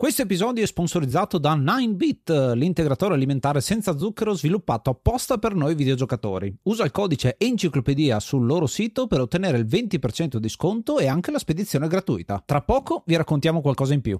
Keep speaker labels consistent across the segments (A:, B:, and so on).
A: Questo episodio è sponsorizzato da 9bit, l'integratore alimentare senza zucchero sviluppato apposta per noi videogiocatori. Usa il codice enciclopedia sul loro sito per ottenere il 20% di sconto e anche la spedizione gratuita. Tra poco vi raccontiamo qualcosa in più.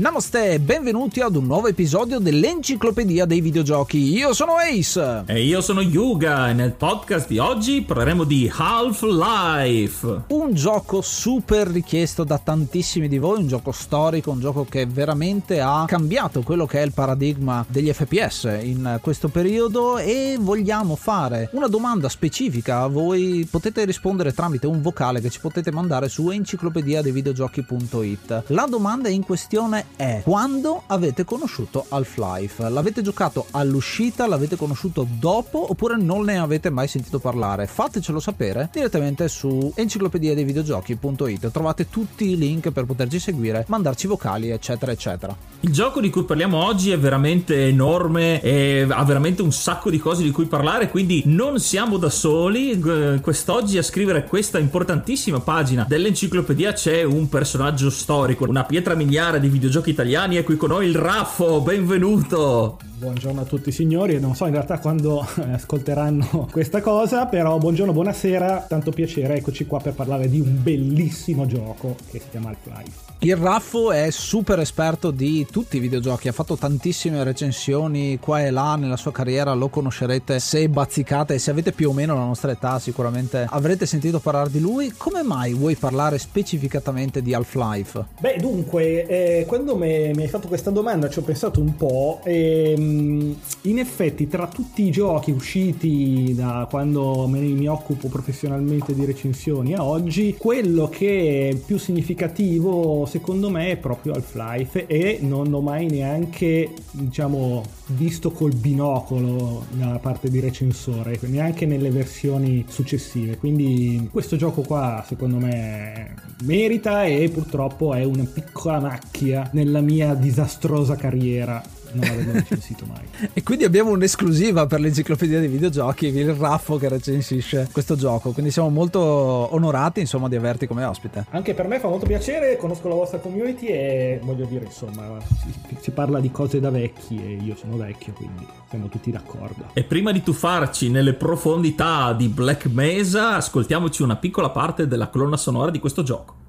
A: Namaste e benvenuti ad un nuovo episodio dell'Enciclopedia dei videogiochi. Io sono Ace.
B: E io sono Yuga e nel podcast di oggi parleremo di Half-Life.
A: Un gioco super richiesto da tantissimi di voi, un gioco storico, un gioco che veramente ha cambiato quello che è il paradigma degli FPS in questo periodo e vogliamo fare una domanda specifica a voi. Potete rispondere tramite un vocale che ci potete mandare su enciclopedia dei videogiochi.it. La domanda in questione è quando avete conosciuto Half-Life? L'avete giocato all'uscita, l'avete conosciuto dopo oppure non ne avete mai sentito parlare? Fatecelo sapere direttamente su enciclopedia dei videogiochi.it. Trovate tutti i link per poterci seguire, mandarci vocali, eccetera, eccetera.
B: Il gioco di cui parliamo oggi è veramente enorme e ha veramente un sacco di cose di cui parlare, quindi non siamo da soli. Quest'oggi a scrivere questa importantissima pagina dell'enciclopedia c'è un personaggio storico, una pietra miliare di videogiochi italiani. È qui con noi il Raffo, benvenuto!
C: Buongiorno a tutti signori, non so in realtà quando eh, ascolteranno questa cosa, però buongiorno, buonasera, tanto piacere, eccoci qua per parlare di un bellissimo gioco che si chiama Half-Life.
A: Il Raffo è super esperto di tutti i videogiochi, ha fatto tantissime recensioni qua e là nella sua carriera, lo conoscerete se bazzicate e se avete più o meno la nostra età sicuramente avrete sentito parlare di lui. Come mai vuoi parlare specificatamente di Half-Life?
C: Beh, dunque, eh, quando me- mi hai fatto questa domanda ci ho pensato un po' e mm, in effetti tra tutti i giochi usciti da quando mi occupo professionalmente di recensioni a oggi, quello che è più significativo secondo me è proprio Half-Life e non ho mai neanche, diciamo, visto col binocolo da parte di recensore, neanche nelle versioni successive. Quindi questo gioco qua secondo me merita e purtroppo è una piccola macchia nella mia disastrosa carriera non averlo recensito mai.
A: E quindi abbiamo un'esclusiva per l'enciclopedia dei videogiochi, il Raffo che recensisce questo gioco, quindi siamo molto onorati insomma di averti come ospite.
C: Anche per me fa molto piacere, conosco la vostra community e voglio dire, insomma, si, si parla di cose da vecchi e io sono vecchio, quindi siamo tutti d'accordo.
B: E prima di tuffarci nelle profondità di Black Mesa, ascoltiamoci una piccola parte della colonna sonora di questo gioco.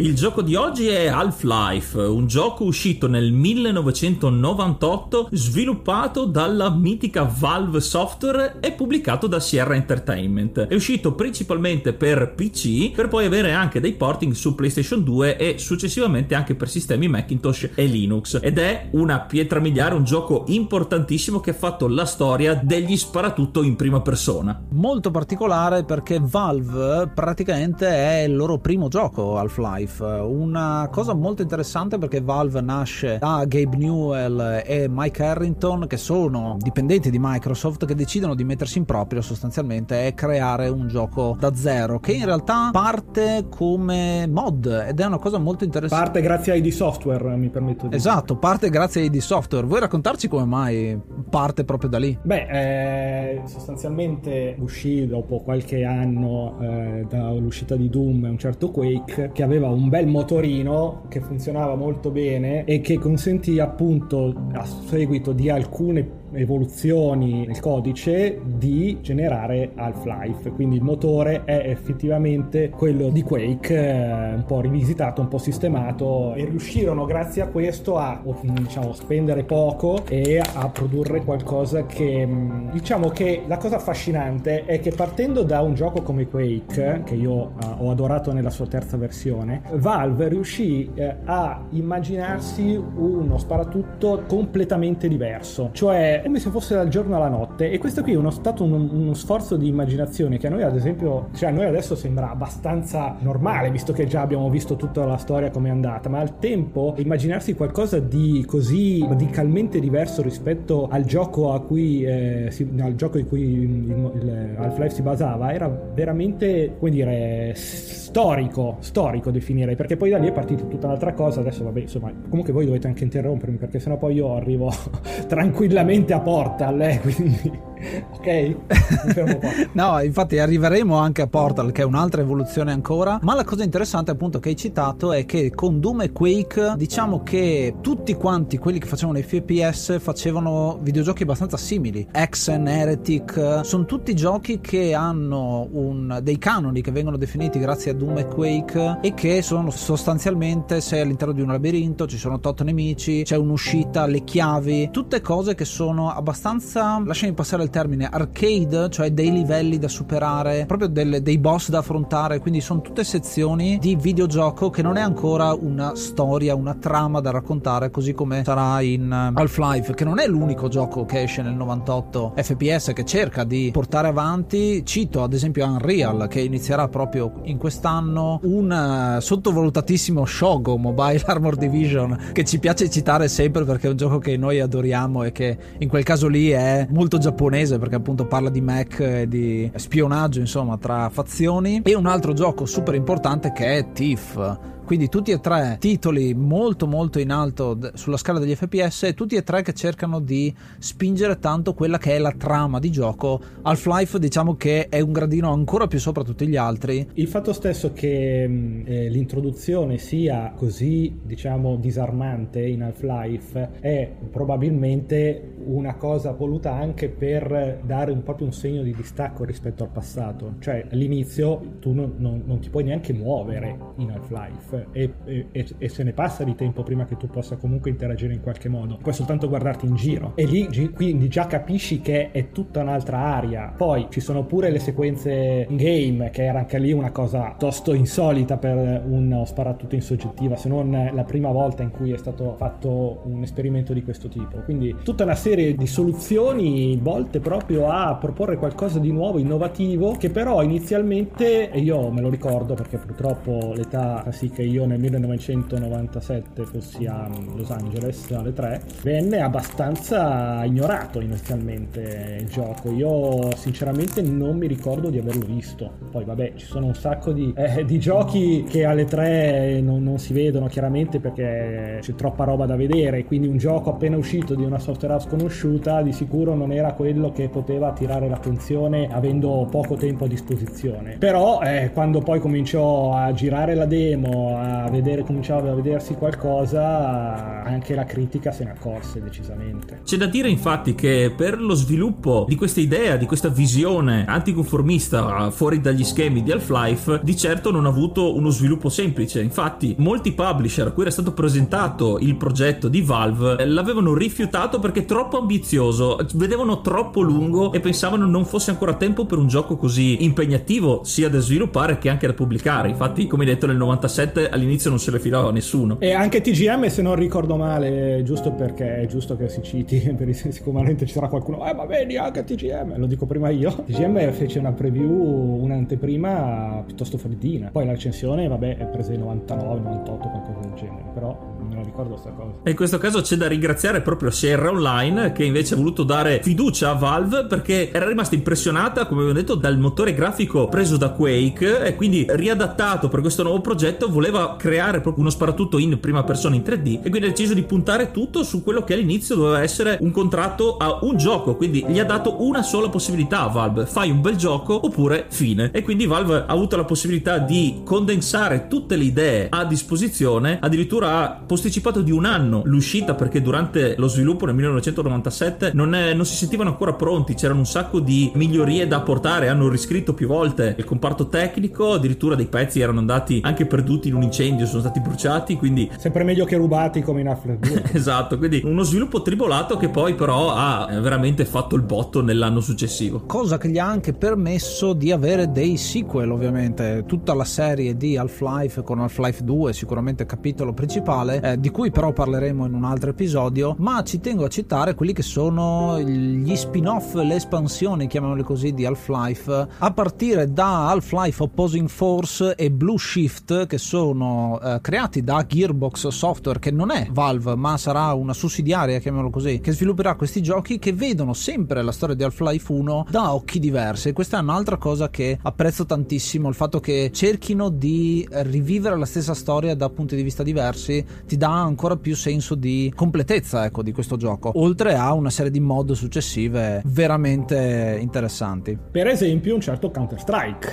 B: Il gioco di oggi è Half-Life, un gioco uscito nel 1998, sviluppato dalla mitica Valve Software e pubblicato da Sierra Entertainment. È uscito principalmente per PC, per poi avere anche dei porting su PlayStation 2 e successivamente anche per sistemi Macintosh e Linux. Ed è una pietra miliare, un gioco importantissimo che ha fatto la storia degli sparatutto in prima persona.
A: Molto particolare perché Valve praticamente è il loro primo gioco Half-Life. Half-Life, una cosa molto interessante perché Valve nasce da Gabe Newell e Mike Harrington che sono dipendenti di Microsoft che decidono di mettersi in proprio sostanzialmente e creare un gioco da zero che in realtà parte come mod ed è una cosa molto interessante.
C: Parte grazie a ID Software, mi permetto di dire.
A: Esatto, parte grazie a ID Software. Vuoi raccontarci come mai parte proprio da lì?
C: Beh, eh, sostanzialmente uscì dopo qualche anno eh, dall'uscita di Doom un certo Quake che aveva un bel motorino che funzionava molto bene e che consentì appunto a seguito di alcune evoluzioni nel codice di generare Half-Life. Quindi il motore è effettivamente quello di Quake, eh, un po' rivisitato, un po' sistemato e riuscirono grazie a questo a diciamo, spendere poco e a produrre qualcosa che mm, diciamo che la cosa affascinante è che partendo da un gioco come Quake, che io uh, ho adorato nella sua terza versione, Valve riuscì uh, a immaginarsi uno sparatutto completamente diverso, cioè come se fosse dal giorno alla notte. E questo qui è uno, stato un, uno sforzo di immaginazione che a noi ad esempio, cioè a noi adesso sembra abbastanza normale visto che già abbiamo visto tutta la storia come è andata, ma al tempo immaginarsi qualcosa di così radicalmente diverso rispetto al gioco a cui eh, si, al gioco in cui il, il Half-Life si basava era veramente, come dire, storico, storico definirei, perché poi da lì è partita tutta un'altra cosa, adesso vabbè, insomma, comunque voi dovete anche interrompermi perché sennò poi io arrivo tranquillamente a Portal, eh, quindi ok?
A: no, infatti arriveremo anche a Portal, che è un'altra evoluzione ancora. Ma la cosa interessante, appunto, che hai citato è che con Doom e Quake, diciamo che tutti quanti quelli che facevano FPS facevano videogiochi abbastanza simili. Exen, Heretic, sono tutti giochi che hanno un, dei canoni che vengono definiti grazie a Doom e Quake e che sono sostanzialmente sei all'interno di un labirinto, ci sono tot nemici, c'è un'uscita, le chiavi, tutte cose che sono abbastanza, lasciami passare il termine, arcade, cioè dei livelli da superare, proprio delle, dei boss da affrontare, quindi sono tutte sezioni di videogioco che non è ancora una storia, una trama da raccontare, così come sarà in eh, Half-Life, che non è l'unico gioco che esce nel 98 FPS che cerca di portare avanti. Cito ad esempio Unreal, che inizierà proprio in quest'anno, un uh, sottovalutatissimo Shogo Mobile Armor Division, che ci piace citare sempre perché è un gioco che noi adoriamo e che in quel caso lì è molto giapponese perché appunto parla di Mac e di spionaggio insomma tra fazioni. E un altro gioco super importante che è Thief quindi tutti e tre titoli molto molto in alto sulla scala degli FPS tutti e tre che cercano di spingere tanto quella che è la trama di gioco. Half-Life diciamo che è un gradino ancora più sopra tutti gli altri.
C: Il fatto stesso che mh, eh, l'introduzione sia così diciamo disarmante in Half-Life è probabilmente una cosa voluta anche per dare un, proprio un segno di distacco rispetto al passato. Cioè all'inizio tu non, non, non ti puoi neanche muovere in Half-Life e, e, e, se ne passa di tempo prima che tu possa comunque interagire in qualche modo. Puoi soltanto guardarti in giro. E lì quindi già capisci che è tutta un'altra aria. Poi ci sono pure le sequenze in game, che era anche lì una cosa piuttosto insolita per uno sparatutto in soggettiva, se non la prima volta in cui è stato fatto un esperimento di questo tipo. Quindi tutta una serie di soluzioni volte proprio a proporre qualcosa di nuovo, innovativo, che però inizialmente, e io me lo ricordo perché purtroppo l'età fa sì che io nel 1997 fossi a Los Angeles alle 3, venne abbastanza ignorato inizialmente il gioco. Io sinceramente non mi ricordo di averlo visto. Poi vabbè, ci sono un sacco di, eh, di giochi che alle 3 non, non, si vedono chiaramente perché c'è troppa roba da vedere, quindi un gioco appena uscito di una software house conosciuta di sicuro non era quello che poteva attirare l'attenzione avendo poco tempo a disposizione. Però eh, quando poi cominciò a girare la demo, a vedere, cominciava a vedersi qualcosa, anche la critica se ne accorse decisamente.
B: C'è da dire infatti che per lo sviluppo di questa idea, di questa visione anticonformista fuori dagli schemi di Half-Life, di certo non ha avuto uno sviluppo semplice. Infatti, molti publisher a cui era stato presentato il progetto di Valve l'avevano rifiutato perché troppo ambizioso, vedevano troppo lungo e pensavano non fosse ancora tempo per un gioco così impegnativo sia da sviluppare che anche da pubblicare. Infatti, come detto, nel 97 all'inizio non se le filava nessuno.
C: E anche TGM, se non ricordo male, giusto perché è giusto che si citi, per sicuramente ci sarà qualcuno, eh ma vedi anche TGM, lo dico prima io. TGM fece una preview, un'anteprima piuttosto freddina. Poi la recensione, vabbè, è presa in 99, 98, qualcosa del genere, però me la ricordo sta cosa.
B: E in questo caso c'è da ringraziare proprio Sierra Online che invece ha voluto dare fiducia a Valve perché era rimasta impressionata, come abbiamo detto, dal motore grafico preso da Quake e quindi riadattato per questo nuovo progetto voleva creare proprio uno sparatutto in prima persona in 3D e quindi ha deciso di puntare tutto su quello che all'inizio doveva essere un contratto a un gioco, quindi gli ha dato una sola possibilità a Valve, fai un bel gioco oppure fine. E quindi Valve ha avuto la possibilità di condensare tutte le idee a disposizione, addirittura ha posticipato di un anno l'uscita perché durante lo sviluppo nel 1997 non, è, non si sentivano ancora pronti, c'erano un sacco di migliorie da apportare, hanno riscritto più volte il comparto tecnico, addirittura dei pezzi erano andati anche perduti in un incendio, sono stati bruciati, quindi...
C: Sempre meglio che rubati come in Half-Life 2.
B: esatto, quindi uno sviluppo tribolato che poi però ha veramente fatto il botto nell'anno successivo.
A: Cosa che gli ha anche permesso di avere dei sequel, ovviamente, tutta la serie di Half-Life con Half-Life 2, sicuramente capitolo principale, eh, di cui però parleremo in un altro episodio, ma ci tengo a citare quelli che sono gli spin-off, le espansioni, chiamiamole così, di Half-Life, a partire da Half-Life Opposing Force e Blue Shift, che sono eh, creati da Gearbox Software, che non è Valve, ma sarà una sussidiaria, chiamiamolo così, che svilupperà questi giochi che vedono sempre la storia di Half-Life 1 da occhi diversi. E questa è un'altra cosa che apprezzo tantissimo, il fatto che cerchino di rivivere la stessa storia da punti di vista diversi, ti dà ancora più senso di completezza ecco, di questo gioco, oltre a una serie di mod successive veramente interessanti.
C: Per esempio un certo Counter-Strike,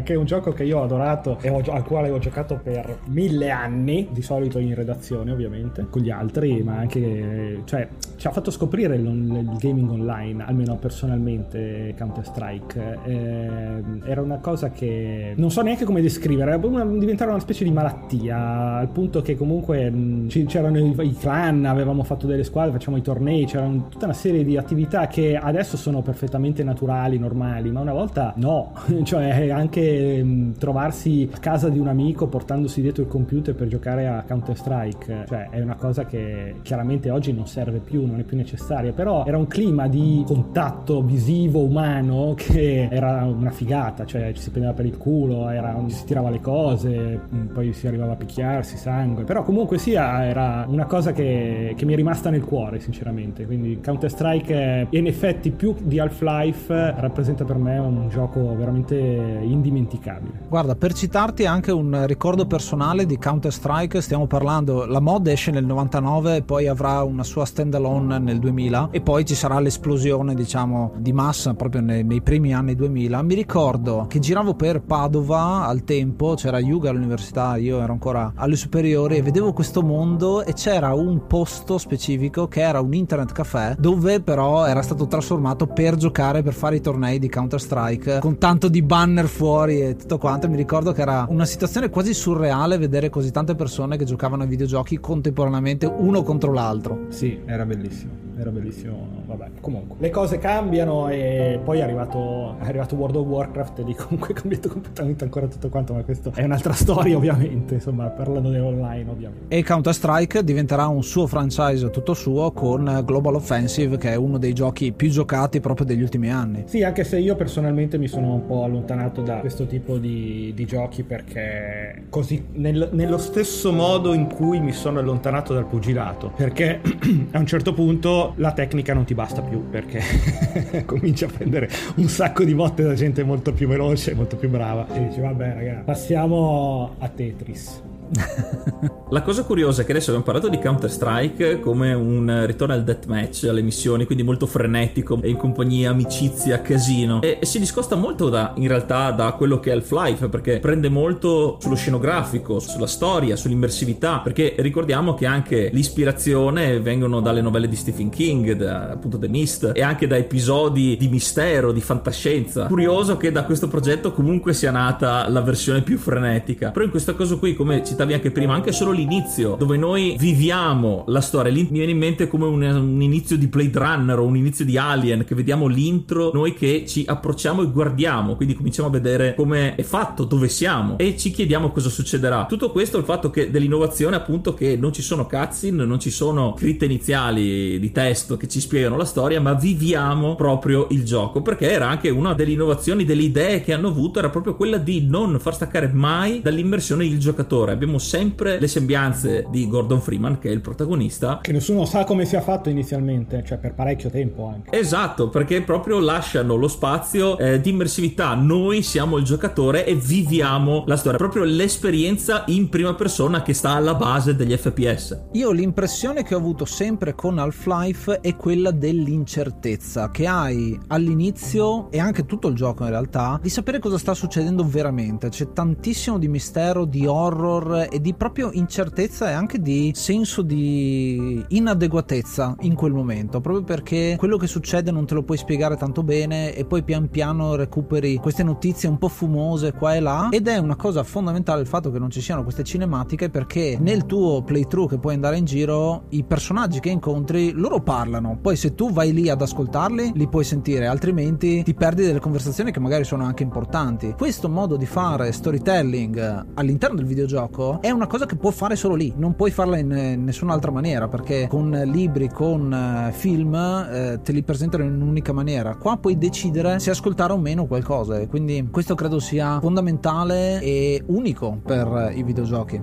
C: che è un gioco che io ho adorato e ho, al quale ho giocato per mille anni, di solito in redazione ovviamente, con gli altri, ma anche... cioè ci ha fatto scoprire il, il gaming online, almeno personalmente Counter-Strike. Eh, era una cosa che non so neanche come descrivere, era diventare una specie di malattia, al punto che comunque mh, c'erano i, i, clan, avevamo fatto delle squadre, facciamo i tornei, c'era tutta una serie di attività che adesso sono perfettamente naturali, normali, ma una volta no, cioè anche mh, trovarsi a casa di un amico portandosi dietro il computer per giocare a Counter Strike, cioè è una cosa che chiaramente oggi non serve più, non è più necessaria, però era un clima di contatto visivo, umano, che era una figata, cioè ci si prendeva per il culo, era, si tirava le cose, poi si arrivava a picchiarsi, sangue, però comunque sia era una cosa che, che mi è rimasta nel cuore sinceramente, quindi Counter Strike in effetti più di Half-Life rappresenta per me un gioco veramente indimenticabile.
A: Guarda, per citarti anche un ricordo personale di Counter Strike, stiamo parlando, la mod esce nel 99 e poi avrà una sua standalone nel 2000 e poi ci sarà l'esplosione diciamo di massa proprio nei, nei primi anni 2000. Mi ricordo che giravo per Padova al tempo, c'era Yuga all'università, io ero ancora alle superiori e vedevo questo mondo e c'era un posto specifico che era un internet caffè dove però era stato trasformato per giocare, per fare i tornei di Counter Strike con tanto di banner fuori e tutto quanto. Mi ricordo che era una situazione quasi surreale vedere così tante persone che giocavano ai videogiochi contemporaneamente uno contro l'altro.
C: Sì, era bellissimo era bellissimo. Vabbè, comunque le cose cambiano e poi è arrivato, è arrivato World of Warcraft e di comunque è cambiato completamente ancora tutto quanto. Ma questa è un'altra storia, ovviamente. Insomma, parlando di online, ovviamente.
A: E Counter Strike diventerà un suo franchise tutto suo con Global Offensive, che è uno dei giochi più giocati proprio degli ultimi anni.
C: Sì, anche se io personalmente mi sono un po' allontanato da questo tipo di, di giochi perché così nel, nello stesso modo in cui mi sono allontanato dal pugilato. Perché a un certo punto la tecnica non ti basta più perché cominci a prendere un sacco di botte da gente molto più veloce, molto più brava. E dici, vabbè, ragazzi, passiamo a Tetris.
B: La cosa curiosa è che adesso abbiamo parlato di Counter Strike come un ritorno al deathmatch, alle missioni, quindi molto frenetico e in compagnia, amicizia, casino. E, e si discosta molto da, in realtà da quello che è Half-Life, perché prende molto sullo scenografico, sulla storia, sull'immersività, perché ricordiamo che anche l'ispirazione vengono dalle novelle di Stephen King da, appunto The Mist, e anche da episodi di mistero, di fantascienza. Curioso che da questo progetto comunque sia nata la versione più frenetica. Però in questo caso qui, come citavi anche prima, anche solo l'inizio, dove noi viviamo la storia, lì mi viene in mente come un, un inizio di Blade Runner o un inizio di Alien, che vediamo l'intro, noi che ci approcciamo e guardiamo, quindi cominciamo a vedere come è fatto, dove siamo e ci chiediamo cosa succederà. Tutto questo il fatto che dell'innovazione appunto che non ci sono cutscene, non ci sono scritte iniziali di testo che ci spiegano la storia, ma viviamo proprio il gioco, perché era anche una delle innovazioni, delle idee che hanno avuto, era proprio quella di non far staccare mai dall'immersione il giocatore. Abbiamo sempre le sembianze di Gordon Freeman, che è il protagonista.
C: Che nessuno sa come sia fatto inizialmente, cioè per parecchio tempo anche.
B: Esatto, perché proprio lasciano lo spazio eh, di immersività. Noi siamo il giocatore e viviamo la storia, proprio l'esperienza in prima persona che sta alla base degli FPS.
A: Io l'impressione che ho avuto sempre con Half-Life è quella dell'incertezza che hai all'inizio e anche tutto il gioco in realtà di sapere cosa sta succedendo veramente. C'è tantissimo di mistero, di horror e di proprio incertezza e anche di senso di inadeguatezza in quel momento, proprio perché quello che succede non te lo puoi spiegare tanto bene e poi pian piano recuperi queste notizie un po' fumose qua e là. Ed è una cosa fondamentale il fatto che non ci siano queste cinematiche perché nel tuo playthrough che puoi andare in giro i personaggi che incontri loro parlano. Poi se tu vai lì ad ascoltarli li puoi sentire altrimenti ti perdi delle conversazioni che magari sono anche importanti. Questo modo di fare storytelling all'interno del videogioco è una cosa che può fare solo lì non puoi farla in nessun'altra maniera perché con libri con eh, film eh, te li presentano in un'unica maniera qua puoi decidere se ascoltare o meno qualcosa e quindi questo credo sia fondamentale e unico per i videogiochi.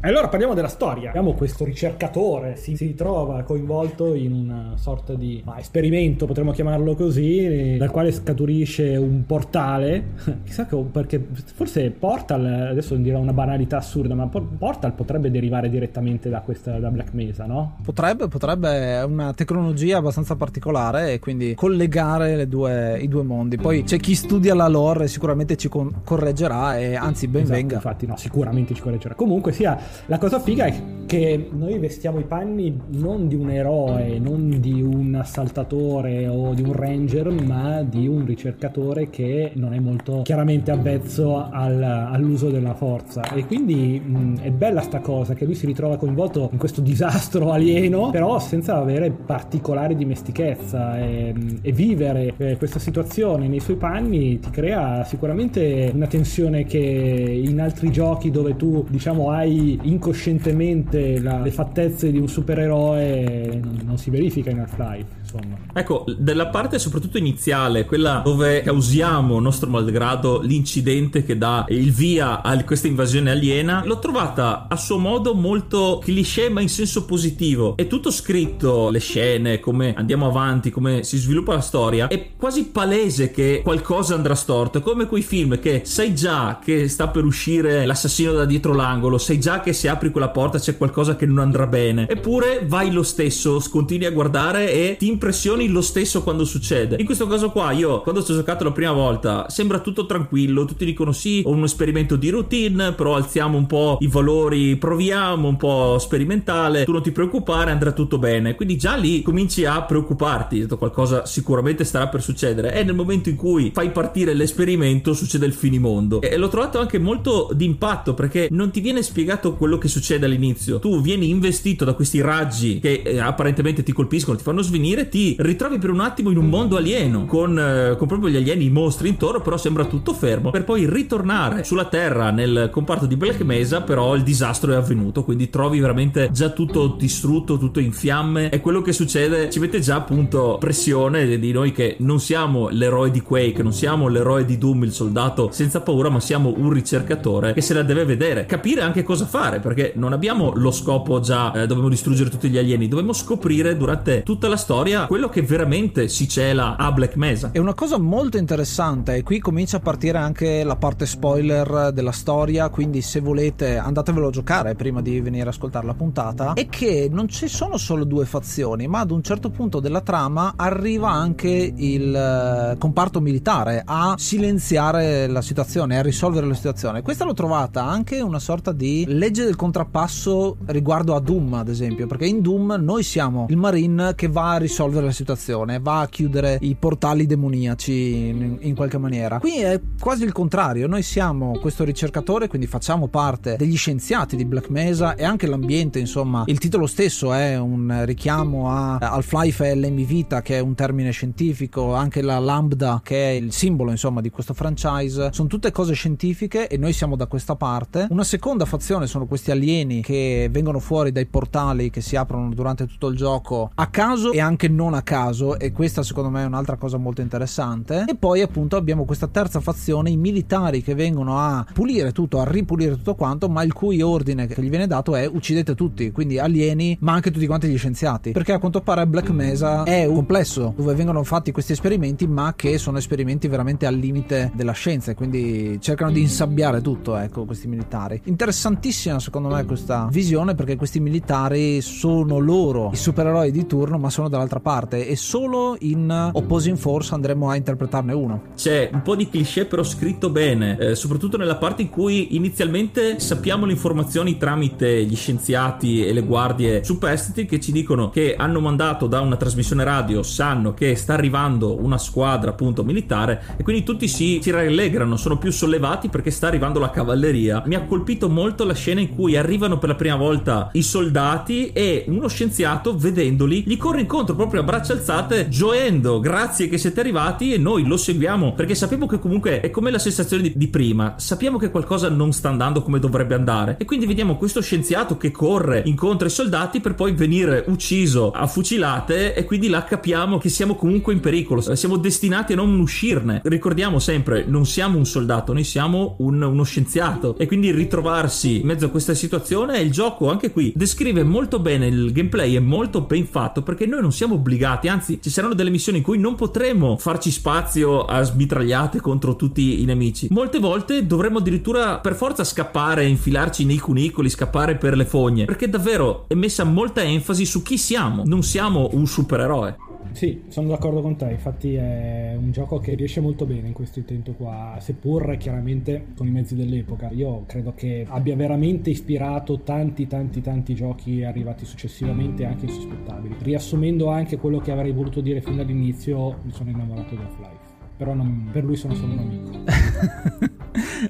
C: Allora parliamo della storia. Abbiamo questo ricercatore, si, si trova coinvolto in una sorta di ah, esperimento, potremmo chiamarlo così, dal quale scaturisce un portale. Chissà che, perché forse Portal, adesso dirò una banalità assurda, ma Portal potrebbe derivare direttamente da questa da Black Mesa, no?
A: Potrebbe, potrebbe, è una tecnologia abbastanza particolare e quindi collegare due, i due mondi. Poi c'è chi studia la lore e sicuramente ci con- correggerà e anzi ben
C: esatto,
A: venga.
C: Infatti no, sicuramente ci correggerà. Comunque sia la cosa figa è che noi vestiamo i panni non di un eroe, non di un assaltatore o di un ranger, ma di un ricercatore che non è molto chiaramente avvezzo al, all'uso della forza. E quindi mh, è bella sta cosa che lui si ritrova coinvolto in questo disastro alieno, però senza avere particolare dimestichezza e, e vivere eh, questa situazione nei suoi panni ti crea sicuramente una tensione che in altri giochi dove tu diciamo hai incoscientemente la, le fattezze di un supereroe non, non si verifica in Half-Life. Insomma.
B: Ecco, della parte soprattutto iniziale, quella dove causiamo, nostro malgrado, l'incidente che dà il via a questa invasione aliena, l'ho trovata a suo modo molto cliché ma in senso positivo. È tutto scritto, le scene, come andiamo avanti, come si sviluppa la storia. È quasi palese che qualcosa andrà storto. Come quei film che sai già che sta per uscire l'assassino da dietro l'angolo, sai già che se apri quella porta c'è qualcosa che non andrà bene. Eppure vai lo stesso, continui a guardare e ti impressioni lo stesso quando succede. In questo caso qua, io quando ci ho giocato la prima volta, sembra tutto tranquillo, tutti dicono sì, ho un esperimento di routine, però alziamo un po' i valori, proviamo un po' sperimentale, tu non ti preoccupare, andrà tutto bene. Quindi già lì cominci a preoccuparti, qualcosa sicuramente starà per succedere. E nel momento in cui fai partire l'esperimento succede il finimondo. E l'ho trovato anche molto d'impatto perché non ti viene spiegato quello che succede all'inizio. Tu vieni investito da questi raggi che eh, apparentemente ti colpiscono, ti fanno svenire, ti ritrovi per un attimo in un mondo alieno con, eh, con proprio gli alieni, i mostri intorno, però sembra tutto fermo per poi ritornare sulla Terra nel comparto di Black Mesa, però il disastro è avvenuto, quindi trovi veramente già tutto distrutto, tutto in fiamme. E quello che succede ci mette già appunto pressione di noi che non siamo l'eroe di Quake, non siamo l'eroe di Doom, il soldato senza paura, ma siamo un ricercatore che se la deve vedere, capire anche cosa fare, perché non abbiamo lo scopo già eh, dobbiamo distruggere tutti gli alieni, dobbiamo scoprire durante tutta la storia quello che veramente si cela a Black Mesa.
A: E una cosa molto interessante, e qui comincia a partire anche la parte spoiler della storia, quindi se volete andatevelo a giocare prima di venire a ascoltare la puntata, è che non ci sono solo due fazioni, ma ad un certo punto della trama arriva anche il eh, comparto militare a silenziare la situazione, a risolvere la situazione. Questa l'ho trovata anche una sorta di legge del contrappasso riguardo a Doom, ad esempio, perché in Doom noi siamo il Marine che va a risolvere la situazione, va a chiudere i portali demoniaci in, in qualche maniera. Qui è quasi il contrario, noi siamo questo ricercatore, quindi facciamo parte degli scienziati di Black Mesa e anche l'ambiente, insomma, il titolo stesso è un richiamo a Half-Life LM Vita, che è un termine scientifico, anche la Lambda, che è il simbolo, insomma, di questo franchise. Sono tutte cose scientifiche e noi siamo da questa parte. Una seconda fazione sono questi alieni che vengono fuori dai portali che si aprono durante tutto il gioco a caso e anche non a caso e questa secondo me è un'altra cosa molto interessante. E poi appunto abbiamo questa terza fazione, i militari che vengono a pulire tutto, a ripulire tutto quanto, ma il cui ordine che gli viene dato è uccidete tutti, quindi alieni, ma anche tutti quanti gli scienziati, perché a quanto pare Black Mesa è un complesso dove vengono fatti questi esperimenti, ma che sono esperimenti veramente al limite della scienza, e quindi cercano di insabbiare tutto, ecco, questi militari. Interessantissima secondo me questa visione perché questi militari sono loro i supereroi di turno, ma sono dall'altra parte e solo in Opposing Force andremo a interpretarne uno.
B: C'è un po' di cliché però scritto bene, eh, soprattutto nella parte in cui inizialmente sappiamo le informazioni tramite gli scienziati e le guardie superstiti che ci dicono che hanno mandato da una trasmissione radio, sanno che sta arrivando una squadra appunto militare e quindi tutti si, si rallegrano, sono più sollevati perché sta arrivando la cavalleria. Mi ha colpito molto la scena in cui arrivano per la prima volta i soldati e uno scienziato vedendoli gli corre incontro proprio a braccia alzate gioendo, grazie che siete arrivati e noi lo seguiamo perché sappiamo che comunque è come la sensazione di, di prima, sappiamo che qualcosa non sta andando come dovrebbe andare. E quindi vediamo questo scienziato che corre incontro ai soldati per poi venire ucciso a fucilate e quindi là capiamo che siamo comunque in pericolo, siamo destinati a non uscirne. Ricordiamo sempre, non siamo un soldato, noi siamo un, uno scienziato. E quindi ritrovarsi in mezzo a questa situazione il gioco. Anche qui descrive molto bene il gameplay, è molto ben fatto perché noi non siamo obbligati, anzi ci saranno delle missioni in cui non potremo farci spazio a smitragliate contro tutti i nemici. Molte volte dovremmo addirittura per forza scappare, infilarci nei cunicoli, scappare per le fogne, perché davvero è messa molta enfasi su chi siamo, non siamo un supereroe.
C: Sì, sono d'accordo con te, infatti è un gioco che riesce molto bene in questo intento qua, seppur chiaramente con i mezzi dell'epoca. Io credo che abbia veramente ispirato tanti tanti tanti giochi arrivati successivamente anche insospettabili. Riassumendo anche quello che avrei voluto dire fin dall'inizio, mi sono innamorato di Half-Life però non, per lui sono solo un amico.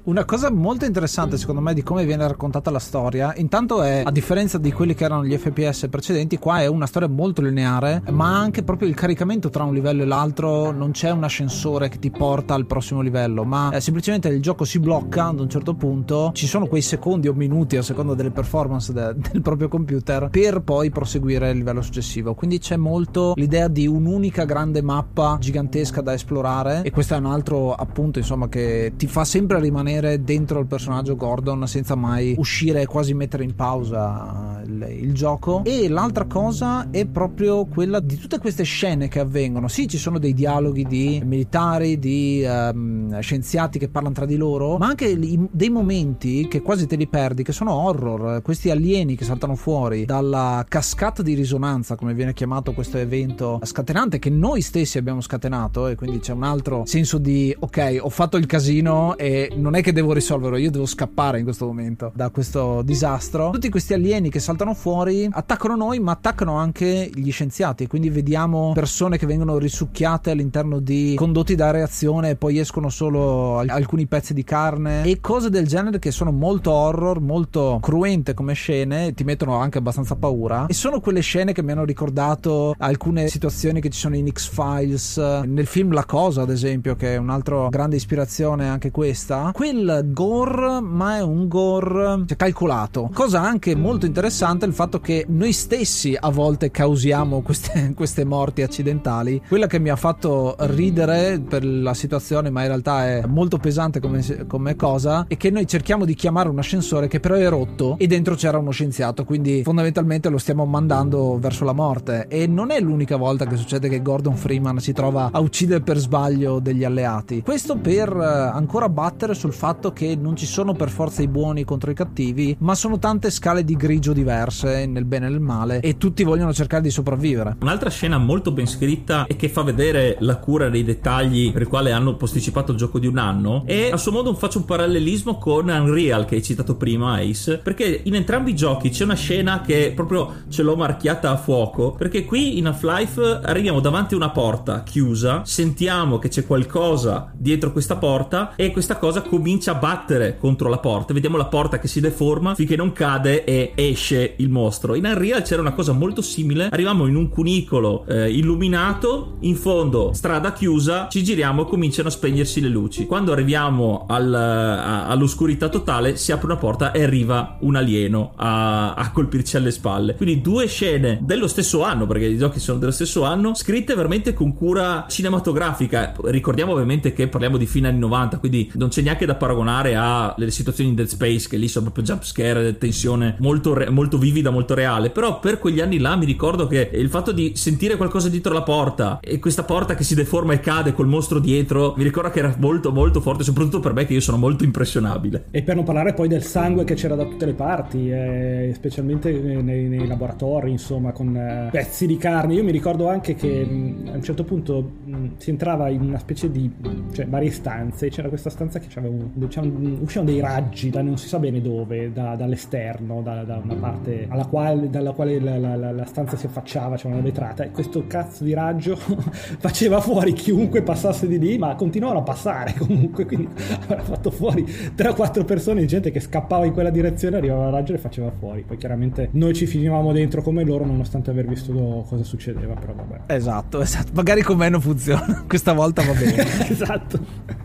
A: Una cosa molto interessante secondo me di come viene raccontata la storia, intanto è, a differenza di quelli che erano gli FPS precedenti, qua è una storia molto lineare, ma anche proprio il caricamento tra un livello e l'altro, non c'è un ascensore che ti porta al prossimo livello, ma eh, semplicemente il gioco si blocca ad un certo punto, ci sono quei secondi o minuti a seconda delle performance de- del proprio computer per poi proseguire il livello successivo. Quindi c'è molto l'idea di un'unica grande mappa gigantesca da esplorare male e questo è un altro appunto insomma che ti fa sempre rimanere dentro il personaggio Gordon senza mai uscire quasi mettere in pausa il, il gioco. E l'altra cosa è proprio quella di tutte queste scene che avvengono. Sì ci sono dei dialoghi di militari di um, scienziati che parlano tra di loro ma anche dei momenti che quasi te li perdi che sono horror. Questi alieni che saltano fuori dalla cascata di risonanza come viene chiamato questo evento scatenante che noi stessi abbiamo scatenato e quindi c'è un altro senso di ok ho fatto il casino e non è che devo risolverlo io devo scappare in questo momento da questo disastro. Tutti questi alieni che saltano fuori attaccano noi ma attaccano anche gli scienziati. Quindi vediamo persone che vengono risucchiate all'interno di condotti da reazione e poi escono solo alcuni pezzi di carne e cose del genere che sono molto horror molto cruente come scene ti mettono anche abbastanza paura. E sono quelle scene che mi hanno ricordato alcune situazioni che ci sono in X-Files nel film La Cosa ad esempio che è un'altra grande ispirazione anche questa. Quel gore ma è un gore cioè, calcolato. Cosa anche molto interessante è il fatto che noi stessi a volte causiamo queste, queste morti accidentali. Quella che mi ha fatto ridere per la situazione ma in realtà è molto pesante come, come cosa è che noi cerchiamo di chiamare un ascensore che però è rotto e dentro c'era uno scienziato quindi fondamentalmente lo stiamo mandando verso la morte. E non è l'unica volta che succede che Gordon Freeman si trova a uccidere per sbaglio degli alleati. Questo per eh, ancora battere sul fatto che non ci sono per forza i buoni contro i cattivi ma sono tante scale di grigio diverse nel bene e nel male e tutti vogliono cercare di sopravvivere.
B: Un'altra scena molto ben scritta e che fa vedere la cura dei dettagli per il quale hanno posticipato il gioco di un anno e a suo modo faccio un parallelismo con Unreal che hai citato prima Ace perché in entrambi i giochi c'è una scena che proprio ce l'ho marchiata a fuoco perché qui in Half-Life arriviamo davanti a una porta chiusa sentiamo che c'è qualcosa dietro questa porta e questa cosa comincia a battere contro la porta. Vediamo la porta che si deforma finché non cade e esce il mostro. In Unreal c'era una cosa molto simile. Arriviamo in un cunicolo eh, illuminato in fondo strada chiusa ci giriamo e cominciano a spegnersi le luci. Quando arriviamo al, a, all'oscurità totale si apre una porta e arriva un alieno a, a colpirci alle spalle. Quindi due scene dello stesso anno perché i giochi sono dello stesso anno scritte veramente con cura cinematografica ricordiamo ovviamente che parliamo di fine anni 90 quindi non c'è neanche da paragonare alle situazioni in Dead Space che lì sono proprio jump scare tensione molto, re- molto vivida molto reale. Però per quegli anni là mi ricordo che il fatto di sentire qualcosa dietro la porta e questa porta che si deforma e cade col mostro dietro mi ricordo che era molto molto forte soprattutto per me che io sono molto impressionabile.
C: E per non parlare poi del sangue che c'era da tutte le parti eh, specialmente nei, nei, laboratori insomma con eh, pezzi di carne. Io mi ricordo anche che mh, a un certo punto mh, si entrava in una specie di cioè varie stanze. C'era questa stanza che un, diciamo, uscivano dei raggi da non si sa bene dove da, dall'esterno da, da, una parte alla quale, dalla quale la, la, la, la stanza si affacciava c'era una vetrata. E questo cazzo di raggio faceva fuori chiunque passasse di lì ma continuavano a passare comunque. Quindi aveva fatto fuori 3 o 4 persone di gente che scappava in quella direzione arrivava il raggio e faceva fuori. Poi chiaramente noi ci finivamo dentro come loro nonostante aver visto cosa succedeva però vabbè.
A: Esatto esatto. Magari con me non funziona. Questa volta va bene.
C: Esatto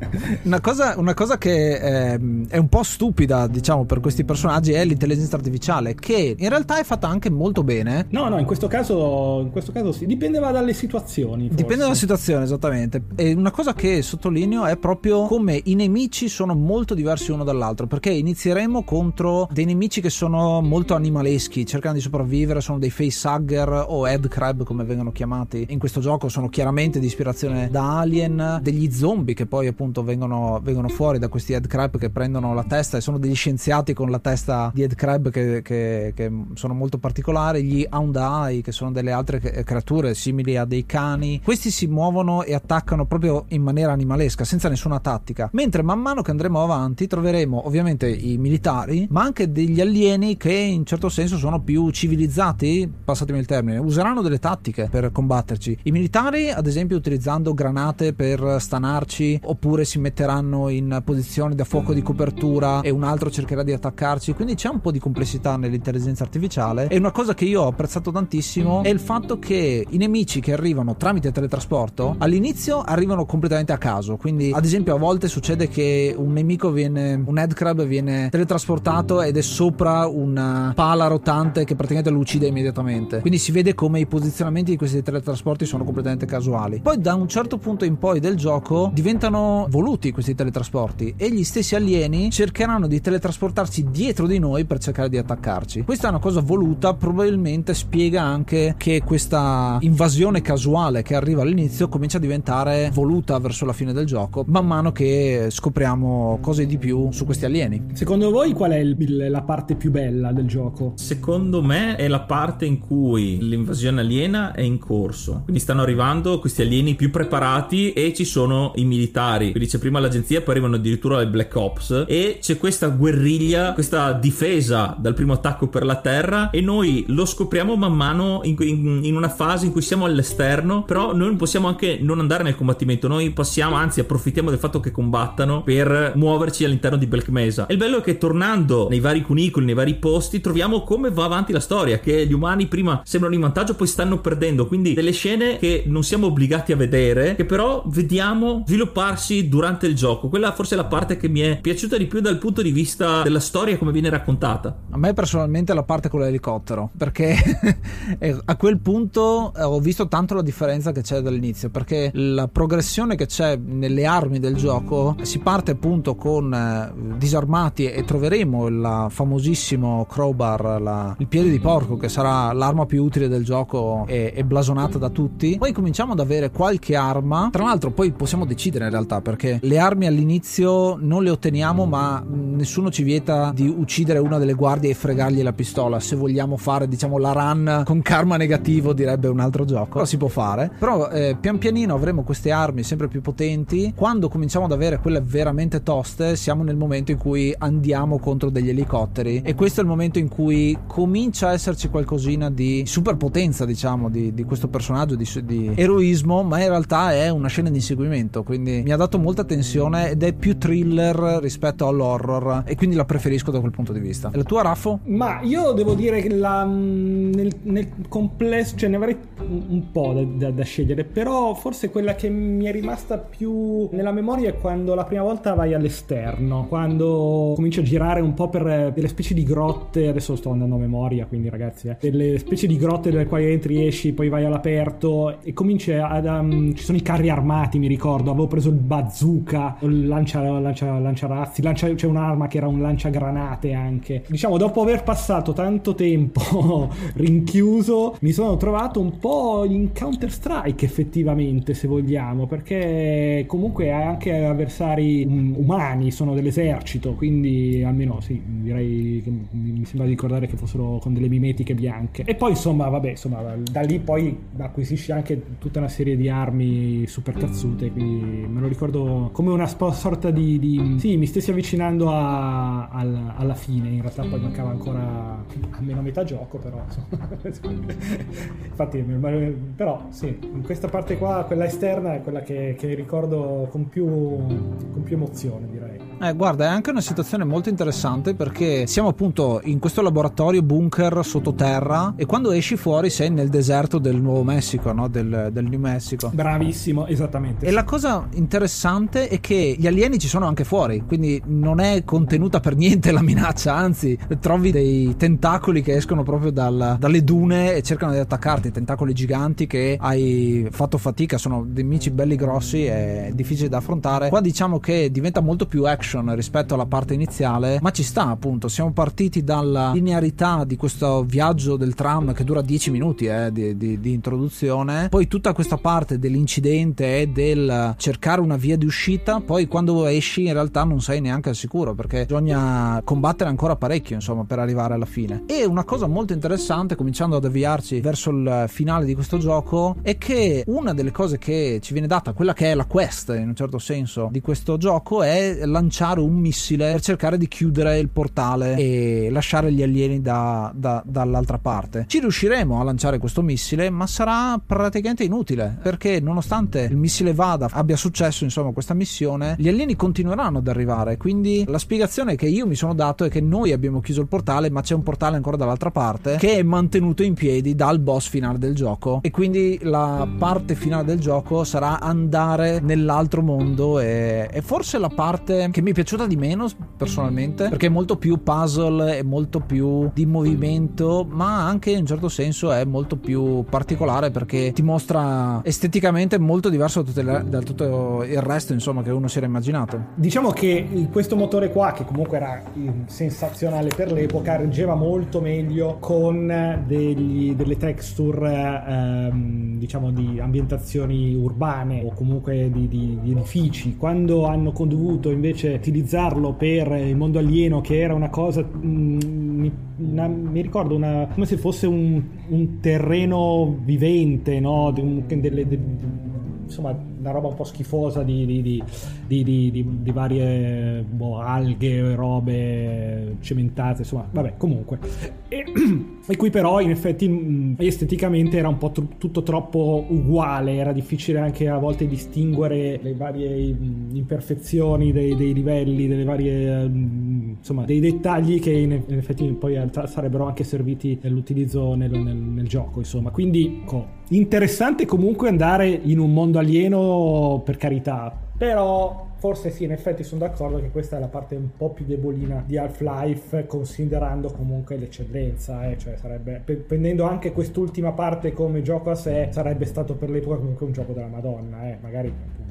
A: una cosa, una cosa che è, ehm, è, un po' stupida diciamo per questi personaggi è l'intelligenza artificiale che in realtà è fatta anche molto bene.
C: No no in questo caso, in questo caso sì. Dipendeva dalle situazioni forse.
A: dipende dalla situazione esattamente. E una cosa che sottolineo è proprio come i nemici sono molto diversi uno dall'altro perché inizieremo contro dei nemici che sono molto animaleschi cercano di sopravvivere sono dei facehugger o headcrab come vengono chiamati in questo gioco. Sono chiaramente di ispirazione da Alien. Degli zombie che poi appunto vengono, vengono fuori da questi headcrab che prendono la testa e sono degli scienziati con la testa di headcrab che, che, che sono molto particolari gli Houndai che sono delle altre creature simili a dei cani. Questi si muovono e attaccano proprio in maniera animalesca senza nessuna tattica. Mentre man mano che andremo avanti troveremo ovviamente i militari ma anche degli alieni che in certo senso sono più civilizzati passatemi il termine useranno delle tattiche per combatterci. I militari ad esempio utilizzando granate per stanarci oppure si metteranno in posizione da fuoco di copertura e un altro cercherà di attaccarci. Quindi c'è un po' di complessità nell'intelligenza artificiale. E una cosa che io ho apprezzato tantissimo è il fatto che i nemici che arrivano tramite teletrasporto all'inizio arrivano completamente a caso. Quindi ad esempio a volte succede che un nemico viene un headcrab viene teletrasportato ed è sopra una pala rotante che praticamente lo uccide immediatamente. Quindi si vede come i posizionamenti di questi teletrasporti sono completamente casuali. Poi da un certo punto in poi del gioco diventano voluti questi teletrasporti e gli stessi alieni cercheranno di teletrasportarsi dietro di noi per cercare di attaccarci. Questa è una cosa voluta, probabilmente spiega anche che questa invasione casuale che arriva all'inizio comincia a diventare voluta verso la fine del gioco, man mano che scopriamo cose di più su questi alieni.
C: Secondo voi qual è il- la parte più bella del gioco?
B: Secondo me è la parte in cui l'invasione aliena è in corso. Quindi stanno arrivando questi alieni più preparati e ci sono i militari. Quindi c'è prima l'agenzia, poi arrivano addirittura le Black Ops. E c'è questa guerriglia, questa difesa dal primo attacco per la terra. E noi lo scopriamo man mano in, in- in una fase in cui siamo all'esterno. Però noi possiamo anche non andare nel combattimento. Noi passiamo, anzi, approfittiamo del fatto che combattano per muoverci all'interno di Black Mesa. E il bello è che tornando nei vari cunicoli, nei vari posti, troviamo come va avanti la storia. Che gli umani prima sembrano in vantaggio, poi stanno perdendo. Quindi delle scene che non siamo obbligati a vedere, che però vediamo svilupparsi durante il gioco. Quella forse è la parte che mi è piaciuta di più dal punto di vista della storia, come viene raccontata.
A: A me personalmente la parte con l'elicottero, perché eh, a quel punto eh, ho visto tanto la differenza che c'è dall'inizio, perché la progressione che c'è nelle armi del gioco si parte appunto con eh, disarmati e troveremo il famosissimo crowbar, la- il piede di porco che sarà l'arma più utile del gioco e, e blasonata da tutti. Poi cominciamo ad avere qualche arma, tra l'altro poi possiamo decidere in realtà perché le armi all'inizio non le otteniamo ma nessuno ci vieta di uccidere una delle guardie e fregargli la pistola. Se vogliamo fare diciamo la run con karma negativo direbbe un altro gioco. Lo si può fare. Però eh, pian pianino avremo queste armi sempre più potenti. Quando cominciamo ad avere quelle veramente toste siamo nel momento in cui andiamo contro degli elicotteri. E questo è il momento in cui comincia a esserci qualcosina di superpotenza diciamo di, di questo personaggio di, di eroismo ma in realtà è una scena di inseguimento. Quindi mi ha dato molta tensione ed è più thriller rispetto all'horror e quindi la preferisco da quel punto di vista e la tua Raffo?
C: Ma io devo dire che la- nel, nel complesso, cioè ne avrei un, po' da, da- da scegliere, però forse quella che mi è rimasta più nella memoria è quando la prima volta vai all'esterno, quando cominci a girare un po' per eh, delle specie di grotte, adesso sto andando a memoria, quindi ragazzi, eh, delle specie di grotte dalle quali entri, esci, poi vai all'aperto e cominci ad... um, ci sono i carri armati, mi ricordo, avevo preso il bazooka, lancia, lancia, lanciarazzi, lancia, c'è un'arma che era un lanciagranate anche. Diciamo, dopo aver passato tanto tempo rinchiuso, mi sono trovato un po' in Counter Strike effettivamente, se vogliamo, perché comunque anche avversari um, umani, sono dell'esercito, quindi almeno sì, direi che mi sembra di ricordare che fossero con delle mimetiche bianche. E poi insomma, vabbè, insomma, da lì poi acquisisci anche tutta una serie di armi super cazzute, quindi me lo ricordo come una sorta di, di- Sì, mi stessi avvicinando a- al- alla fine, in realtà poi mancava ancora almeno metà gioco, però. Infatti, però sì, in questa parte qua, quella esterna è quella che, che ricordo con più, con più emozione, direi.
A: Eh, guarda, è anche una situazione molto interessante perché siamo appunto in questo laboratorio bunker sottoterra e quando esci fuori sei nel deserto del Nuovo Messico, no? del, del New Mexico.
C: Bravissimo, esattamente.
A: E la cosa interessante è che gli alieni ci sono anche fuori, quindi non è contenuta per niente la minaccia, anzi trovi dei tentacoli che escono proprio dal- dalle dune e cercano di attaccarti, tentacoli giganti che hai fatto fatica, sono dei nemici belli grossi e difficili da affrontare. Qua diciamo che diventa molto più action rispetto alla parte iniziale, ma ci sta appunto, siamo partiti dalla linearità di questo viaggio del tram che dura 10 minuti eh, di, di- di introduzione, poi tutta questa parte dell'incidente e del cercare una via di uscita, poi quando esci in realtà non sei neanche al sicuro perché bisogna combattere ancora parecchio insomma per arrivare alla fine. E una cosa molto interessante, cominciando ad avviarci verso il finale di questo gioco, è che una delle cose che ci viene data, quella che è la quest in un certo senso di questo gioco, è lanciare un missile per cercare di chiudere il portale e lasciare gli alieni da- da- dall'altra parte. Ci riusciremo a lanciare questo missile, ma sarà praticamente inutile perché nonostante il missile vada, abbia successo insomma questa missione, gli alieni continueranno ad arrivare. Quindi la spiegazione che io mi sono dato è che noi abbiamo chiuso il portale, ma c'è un portale ancora dall'altra parte che è mantenuto in piedi dal boss finale del gioco. E quindi la parte finale del gioco sarà andare nell'altro mondo e, e forse la parte che mi è piaciuta di meno personalmente perché è molto più puzzle, è molto più di movimento, ma anche in un certo senso è molto più particolare perché ti mostra esteticamente molto diverso da tutto il resto insomma che uno si era immaginato.
C: Diciamo che questo motore qua che comunque era sensazionale per l'epoca reggeva molto meglio con degli, delle texture ehm, diciamo di ambientazioni urbane o comunque di, di, di edifici quando hanno dovuto invece utilizzarlo per il mondo alieno che era una cosa mh, mm, una, mi ricordo una, come se fosse un, un terreno vivente no? De, un, delle, de, insomma una roba un po' schifosa di, di, di, di varie boh, alghe, robe cementate, insomma, vabbè, comunque. E, e qui però in effetti mh, esteticamente era un po' tr- tutto troppo uguale, era difficile anche a volte distinguere le varie mh, imperfezioni dei, dei, livelli, delle varie, mh, insomma, dei dettagli che in, in effetti poi sarebbero anche serviti nell'utilizzo nel, nel, nel gioco, insomma. Quindi, ecco, interessante comunque andare in un mondo alieno per carità però forse sì in effetti sono d'accordo che questa è la parte un po' più debolina di Half-Life considerando comunque l'eccellenza eh? cioè sarebbe prendendo anche quest'ultima parte come gioco a sé sarebbe stato per l'epoca comunque un gioco della madonna eh? magari non,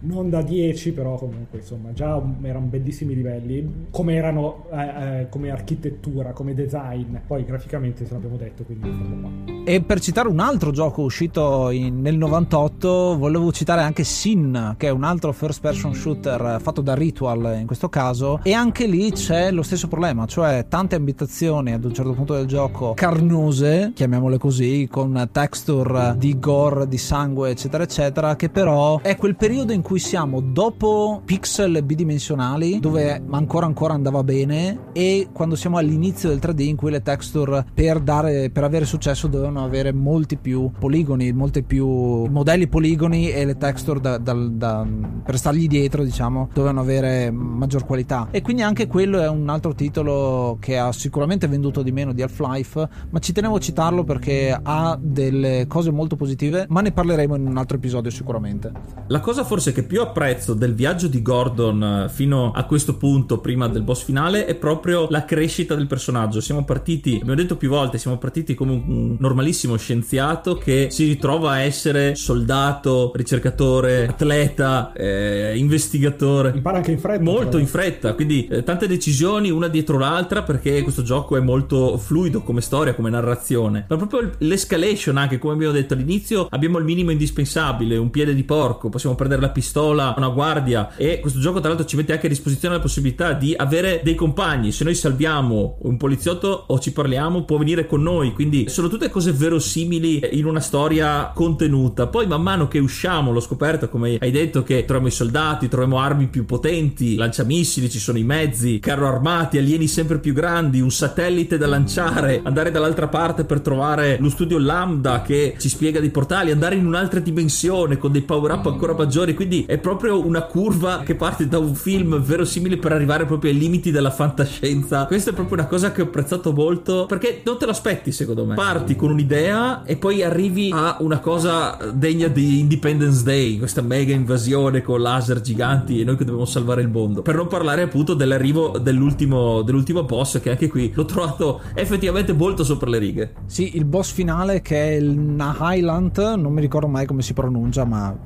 C: non, da 10 però comunque insomma già erano bellissimi livelli come erano eh, eh, come architettura come design. Poi graficamente se l'abbiamo detto quindi
A: e per citare un altro gioco uscito in, nel 98 volevo citare anche Sin che è un altro first person shooter fatto da Ritual in questo caso. E anche lì c'è lo stesso problema cioè tante ambientazioni ad un certo punto del gioco carnose chiamiamole così con texture di gore di sangue eccetera eccetera che però è quel periodo in cui siamo dopo pixel bidimensionali, dove ancora ancora andava bene, e quando siamo all'inizio del 3D in cui le texture per, dare, per avere successo dovevano avere molti più poligoni, molti più modelli poligoni e le texture da, da, da, per stargli dietro, diciamo, dovevano avere maggior qualità. E quindi anche quello è un altro titolo che ha sicuramente venduto di meno di Half-Life, ma ci tenevo a citarlo perché ha delle cose molto positive, ma ne parleremo in un altro episodio sicuramente.
B: La cosa forse che più apprezzo del viaggio di Gordon eh, fino a questo punto, prima del boss finale, è proprio la crescita del personaggio. Siamo partiti, abbiamo detto più volte, siamo partiti come un normalissimo scienziato che si ritrova a essere soldato, ricercatore, atleta, eh, investigatore.
C: Impara anche in fretta.
B: Molto però. in fretta, quindi eh, tante decisioni una dietro l'altra perché questo gioco è molto fluido come storia, come narrazione. Ma proprio l'escalation anche, come abbiamo detto all'inizio, abbiamo il minimo indispensabile, un piede di porco porco, possiamo prendere la pistola, una guardia e questo gioco tra l'altro ci mette anche a disposizione la possibilità di avere dei compagni. Se noi salviamo un poliziotto o ci parliamo può venire con noi, quindi sono tutte cose verosimili in una storia contenuta. Poi man mano che usciamo, l'ho scoperto come hai detto che troviamo i soldati, troviamo armi più potenti, lanciamissili, ci sono i mezzi, carro armati, alieni sempre più grandi, un satellite da lanciare, andare dall'altra parte per trovare lo studio Lambda che ci spiega dei portali, andare in un'altra dimensione con dei power up ancora maggiori. Quindi è proprio una curva che parte da un film verosimile per arrivare proprio ai limiti della fantascienza. Questa è proprio una cosa che ho apprezzato molto perché non te lo aspetti, secondo me. Parti con un'idea e poi arrivi a una cosa degna di Independence Day, questa mega invasione con laser giganti e noi che dobbiamo salvare il mondo. Per non parlare appunto dell'arrivo dell'ultimo, dell'ultimo boss, che anche qui l'ho trovato effettivamente molto sopra le righe.
A: Sì, il boss finale che è il Nahailant, non mi ricordo mai come si pronuncia, ma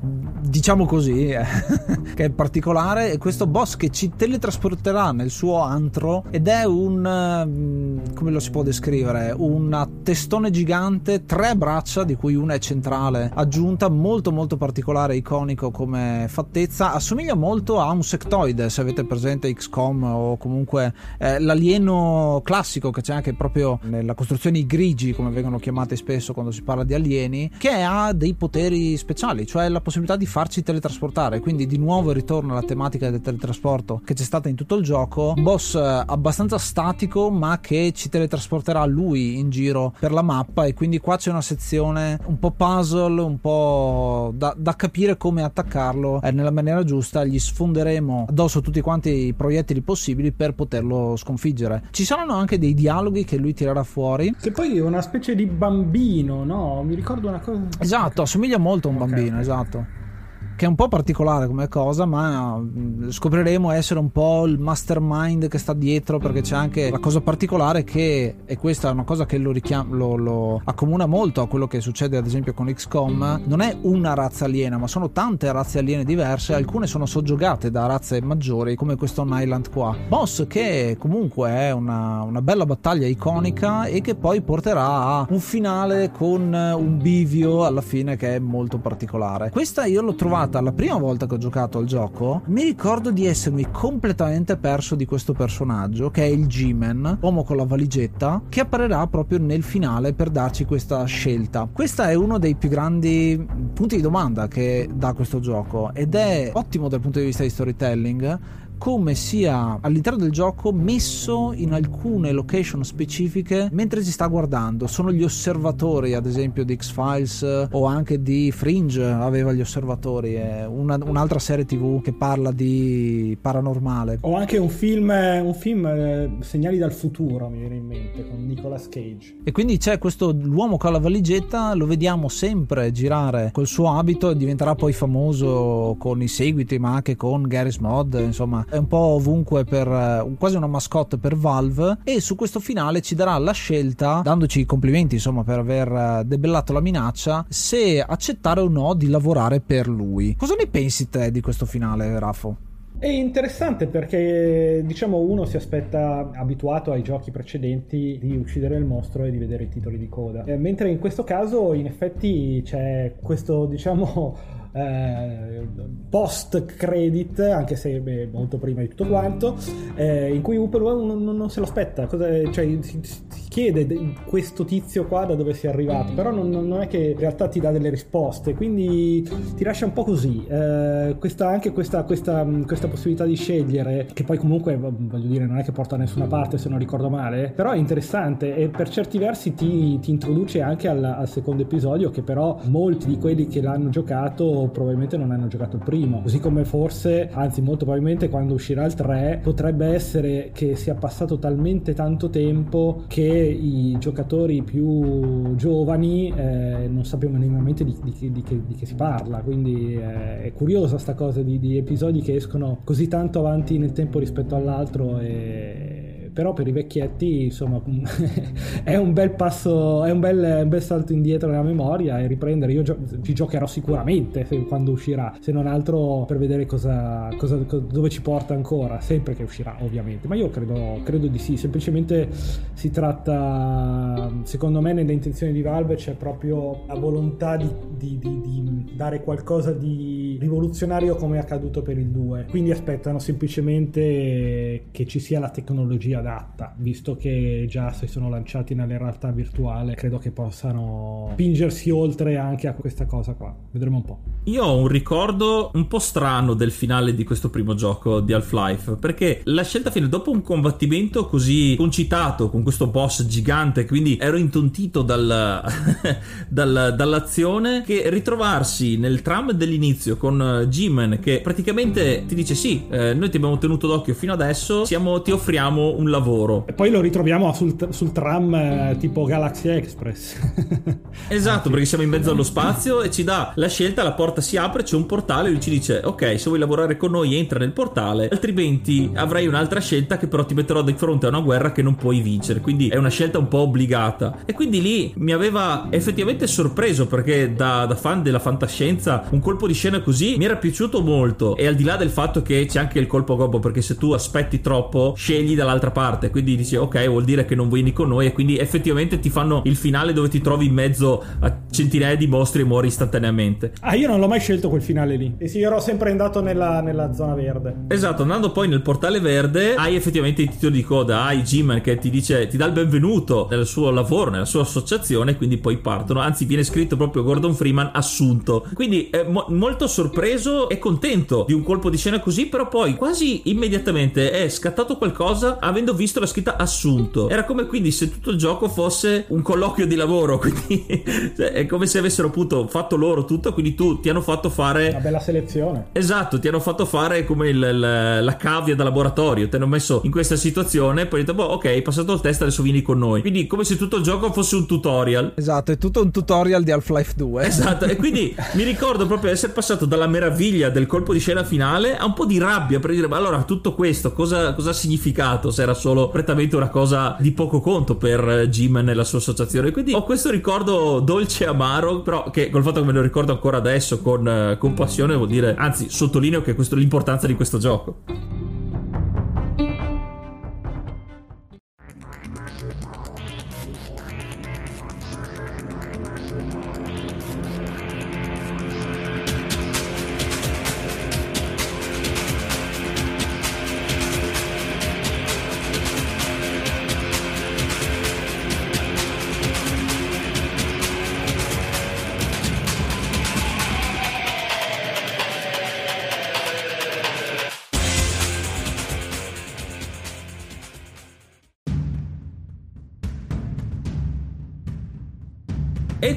A: diciamo così, eh, che è particolare, è questo boss che ci teletrasporterà nel suo antro ed è un, mm, come lo si può descrivere, un testone gigante, tre braccia di cui una è centrale, aggiunta, molto molto particolare, iconico come fattezza, assomiglia molto a un sectoide, se avete presente XCOM o comunque eh, l'alieno classico che c'è anche proprio nella costruzione i grigi, come vengono chiamati spesso quando si parla di alieni, che ha dei poteri speciali, cioè la possibilità di farci teletrasportare. Quindi di nuovo ritorna alla tematica del teletrasporto che c'è stata in tutto il gioco. Un boss eh, abbastanza statico, ma che ci teletrasporterà lui in giro per la mappa. E quindi qua c'è una sezione un po' puzzle, un po' da, da capire come attaccarlo eh, nella maniera giusta. Gli sfonderemo addosso tutti quanti i proiettili possibili per poterlo sconfiggere. Ci saranno anche dei dialoghi che lui tirerà fuori.
C: Che poi è una specie di bambino, no? Mi ricordo una cosa.
A: Esatto, assomiglia molto a un okay, bambino, esatto. Che è un po' particolare come cosa, ma mm, scopriremo essere un po' il mastermind che sta dietro, perché c'è anche la cosa particolare che, e questa è una cosa che lo, richiam- lo, lo accomuna molto a quello che succede ad esempio con XCOM, non è una razza aliena, ma sono tante razze aliene diverse, alcune sono soggiogate da razze maggiori, come questo on Island qua. Boss che comunque è una, una bella battaglia iconica e che poi porterà a un finale con un bivio alla fine che è molto particolare. Questa io l'ho trovata la prima volta che ho giocato al gioco, mi ricordo di essermi completamente perso di questo personaggio che è il G-Man, uomo con la valigetta, che apparirà proprio nel finale per darci questa scelta. Questo è uno dei più grandi punti di domanda che dà questo gioco ed è ottimo dal punto di vista di storytelling come sia all'interno del gioco messo in alcune location specifiche mentre si sta guardando. Sono gli osservatori, ad esempio, di X-Files o anche di Fringe aveva gli osservatori, è una, un'altra serie TV che parla di paranormale.
C: O anche un film, un film eh, Segnali dal futuro, mi viene in mente, con Nicolas Cage.
A: E quindi c'è questo l'uomo con la valigetta, lo vediamo sempre girare col suo abito e diventerà poi famoso con i seguiti, ma anche con Garry's Mod, insomma è un po' ovunque per eh, quasi una mascotte per Valve e su questo finale ci darà la scelta dandoci i complimenti insomma per aver eh, debellato la minaccia se accettare o no di lavorare per lui cosa ne pensi te di questo finale Raffo?
C: È interessante perché diciamo uno si aspetta abituato ai giochi precedenti di uccidere il mostro e di vedere i titoli di coda. Eh, mentre in questo caso in effetti c'è questo diciamo eh, post credit, anche se beh, molto prima di tutto quanto, eh, in cui Upper non, non, se lo aspetta, cioè, si, si, chiede questo tizio qua da dove si è arrivato, però non, non, è che in realtà ti dà delle risposte, quindi ti lascia un po' così. Eh, questa, anche questa, questa, questa, possibilità di scegliere, che poi comunque voglio dire non è che porta da nessuna parte se non ricordo male, però è interessante e per certi versi ti, ti introduce anche al, al secondo episodio che però molti di quelli che l'hanno giocato probabilmente non hanno giocato il primo. Così come forse, anzi molto probabilmente quando uscirà il 3, potrebbe essere che sia passato talmente tanto tempo che i giocatori più giovani eh, non sappiano minimamente di, di, di, che, di, che, si parla. Quindi eh, è curiosa sta cosa di, di episodi che escono così tanto avanti nel tempo rispetto all'altro e però per i vecchietti insomma è un bel passo è un bel, un bel, salto indietro nella memoria e riprendere. Io gio- ci giocherò sicuramente se, quando uscirà se non altro per vedere cosa, cosa, dove ci porta ancora sempre che uscirà ovviamente. Ma io credo, credo di sì semplicemente si tratta secondo me nelle intenzioni di Valve c'è proprio la volontà di, di, di, di dare qualcosa di rivoluzionario come è accaduto per il 2 quindi aspettano semplicemente che ci sia la tecnologia adatta, visto che già si sono lanciati nella realtà virtuale, credo che possano spingersi oltre anche a questa cosa qua. Vedremo un po'.
B: Io ho un ricordo un po' strano del finale di questo primo gioco di Half-Life, perché la scelta finale, dopo un combattimento così concitato con questo boss gigante, quindi ero intontito dal, dal, dall'azione, che ritrovarsi nel tram dell'inizio con G-Man che praticamente ti dice sì, eh, noi ti abbiamo tenuto d'occhio fino adesso, siamo, ti offriamo un lavoro.
C: E poi lo ritroviamo sul, sul tram eh, tipo Galaxy Express.
B: esatto, perché siamo in mezzo allo spazio e ci dà la scelta, la porta si apre, c'è un portale e lui ci dice ok, se vuoi lavorare con noi entra nel portale, altrimenti avrai un'altra scelta che però ti metterò di fronte a una guerra che non puoi vincere. Quindi è una scelta un po' obbligata. E quindi lì mi aveva effettivamente sorpreso perché da, da fan della fantascienza un colpo di scena così mi era piaciuto molto. E al di là del fatto che c'è anche il colpo gobbo, perché se tu aspetti troppo, scegli dall'altra parte, quindi dici ok vuol dire che non vieni con noi e quindi effettivamente ti fanno il finale dove ti trovi in mezzo a centinaia di mostri e muori istantaneamente.
C: Ah io non l'ho mai scelto quel finale lì. E sì, ero sempre andato nella, nella zona verde.
B: Esatto, andando poi nel portale verde hai effettivamente i titoli di coda, hai G-Man che ti dice, ti dà il benvenuto nel suo lavoro, nella sua associazione, quindi poi partono, anzi viene scritto proprio Gordon Freeman assunto. Quindi è mo- molto sorpreso e contento di un colpo di scena così, però poi quasi immediatamente è scattato qualcosa avendo visto la scritta assunto. Era come quindi se tutto il gioco fosse un colloquio di lavoro, quindi cioè, è come se avessero appunto fatto loro tutto, quindi tu ti hanno fatto fare...
C: Una bella selezione.
B: Esatto, ti hanno fatto fare come il, il, la cavia da laboratorio, ti hanno messo in questa situazione, poi hai detto, boh, ok, hai passato il test, adesso vieni con noi. Quindi come se tutto il gioco fosse un tutorial.
A: Esatto, è tutto un tutorial di Half-Life 2.
B: Esatto, e quindi mi ricordo proprio di essere passato dalla meraviglia del colpo di scena finale a un po' di rabbia per dire ma allora tutto questo cosa, cosa ha significato se era solo prettamente una cosa di poco conto per Jim nella sua associazione? Quindi ho questo ricordo dolce e amaro però che col fatto che me lo ricordo ancora adesso con, con passione vuol dire anzi sottolineo che questo l'importanza di questo gioco